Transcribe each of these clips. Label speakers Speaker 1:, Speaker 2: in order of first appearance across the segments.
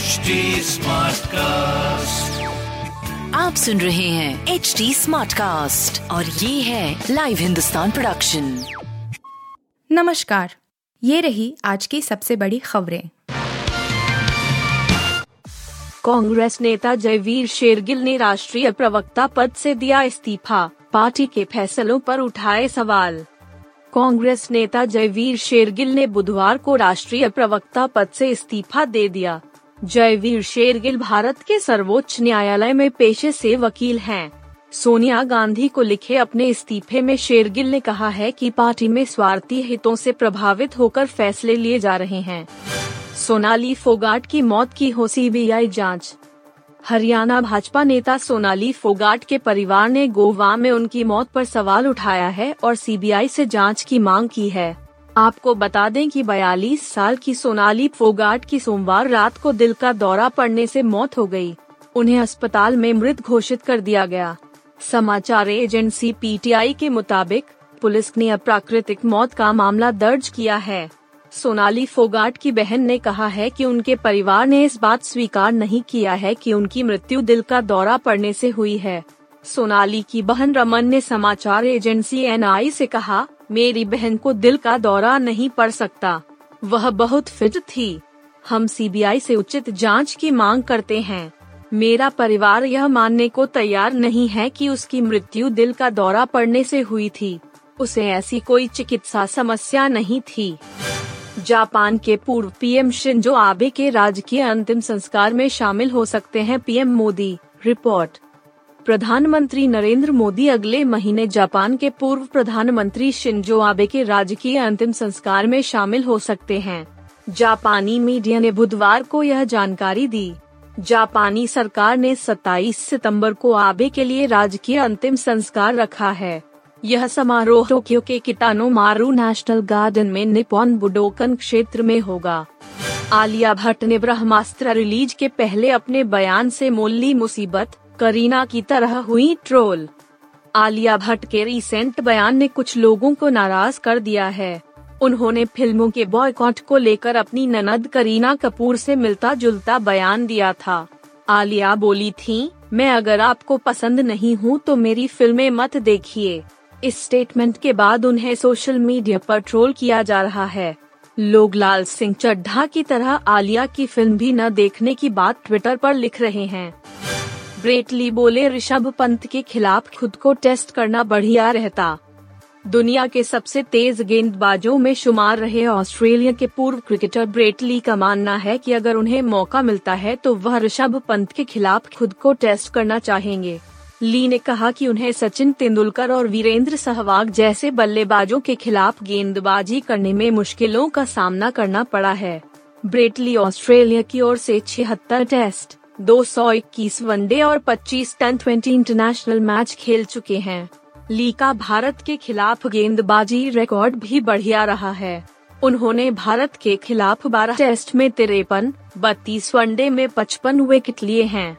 Speaker 1: HD cast
Speaker 2: आप सुन रहे हैं एच डी स्मार्ट कास्ट और ये है लाइव हिंदुस्तान प्रोडक्शन
Speaker 3: नमस्कार। ये रही आज की सबसे बड़ी खबरें।
Speaker 4: कांग्रेस नेता जयवीर शेरगिल ने राष्ट्रीय प्रवक्ता पद से दिया इस्तीफा पार्टी के फैसलों पर उठाए सवाल। कांग्रेस नेता जयवीर शेरगिल ने बुधवार को राष्ट्रीय प्रवक्ता पद से इस्तीफा दे दिया। जयवीर शेरगिल भारत के सर्वोच्च न्यायालय में पेशे से वकील हैं। सोनिया गांधी को लिखे अपने इस्तीफे में शेरगिल ने कहा है कि पार्टी में स्वार्थी हितों से प्रभावित होकर फैसले लिए जा रहे हैं। सोनाली फोगाट की मौत की हो सीबीआई जाँच। हरियाणा भाजपा नेता सोनाली फोगाट के परिवार ने गोवा में उनकी मौत पर सवाल उठाया है और सीबीआई से जाँच की मांग की है। आपको बता दें कि 42 साल की सोनाली फोगाट की सोमवार रात को दिल का दौरा पड़ने से मौत हो गई। उन्हें अस्पताल में मृत घोषित कर दिया गया। समाचार एजेंसी पीटीआई के मुताबिक, पुलिस ने अप्राकृतिक मौत का मामला दर्ज किया है। सोनाली फोगाट की बहन ने कहा है कि उनके परिवार ने इस बात स्वीकार नहीं किया है कि उनकी मृत्यु दिल का दौरा पड़ने से हुई है। सोनाली की बहन रमन ने समाचार एजेंसी एनआई से कहा मेरी बहन को दिल का दौरा नहीं पड़ सकता। वह बहुत फिट थी। हम सीबीआई से उचित जाँच की मांग करते हैं। मेरा परिवार यह मानने को तैयार नहीं है कि उसकी मृत्यु दिल का दौरा पड़ने से हुई थी। उसे ऐसी कोई चिकित्सा समस्या नहीं थी। जापान के पूर्व पीएम शिंजो आबे के राजकीय अंतिम संस्कार में शामिल हो सकते हैं पीएम मोदी। रिपोर्ट। प्रधानमंत्री नरेंद्र मोदी अगले महीने जापान के पूर्व प्रधानमंत्री शिंजो आबे के राजकीय अंतिम संस्कार में शामिल हो सकते हैं। जापानी मीडिया ने बुधवार को यह जानकारी दी। जापानी सरकार ने 27 सितंबर को आबे के लिए राजकीय अंतिम संस्कार रखा है। यह समारोह टोक्यो के किटानो मारू नेशनल गार्डन में निपोन बुडोकन क्षेत्र में होगा। आलिया भट्ट ने ब्रह्मास्त्र रिलीज़ के पहले अपने बयान से मोल्ली मुसीबत करीना की तरह हुई ट्रोल। आलिया भट्ट के रिसेंट बयान ने कुछ लोगों को नाराज़ कर दिया है। उन्होंने फ़िल्मों के बॉयकॉट को लेकर अपनी ननद करीना कपूर से मिलता जुलता बयान दिया था। आलिया बोली थी, मैं अगर आपको पसंद नहीं हूँ तो मेरी फ़िल्में मत देखिए। इस स्टेटमेंट के बाद उन्हें सोशल मीडिया पर ट्रोल किया जा रहा है। लोग लाल सिंह चड्ढा की तरह आलिया की फ़िल्म भी न देखने की बात ट्विटर पर लिख रहे हैं। ब्रेटली बोले, ऋषभ पंत के खिलाफ खुद को टेस्ट करना बढ़िया रहता। दुनिया के सबसे तेज गेंदबाजों में शुमार रहे ऑस्ट्रेलिया के पूर्व क्रिकेटर ब्रेटली का मानना है कि अगर उन्हें मौका मिलता है तो वह ऋषभ पंत के खिलाफ खुद को टेस्ट करना चाहेंगे। ली ने कहा कि उन्हें सचिन तेंदुलकर और वीरेंद्र सहवाग जैसे बल्लेबाजों के खिलाफ गेंदबाजी करने में मुश्किलों का सामना करना पड़ा है। ब्रेटली ऑस्ट्रेलिया की ओर से छिहत्तर टेस्ट दो सौ इक्कीस वनडे और 25 टेन ट्वेंटी इंटरनेशनल मैच खेल चुके हैं। ली का भारत के खिलाफ गेंदबाजी रिकॉर्ड भी बढ़िया रहा है। उन्होंने भारत के खिलाफ 12 टेस्ट में तिरपन, बत्तीस वनडे में 55 विकेट लिए हैं।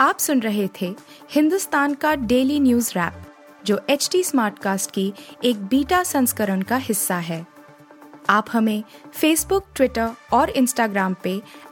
Speaker 3: आप सुन रहे थे हिंदुस्तान का डेली न्यूज़ रैप, जो एच टी स्मार्ट कास्ट की एक बीटा संस्करण का हिस्सा है। आप हमें फेसबुक ट्विटर और इंस्टाग्राम पे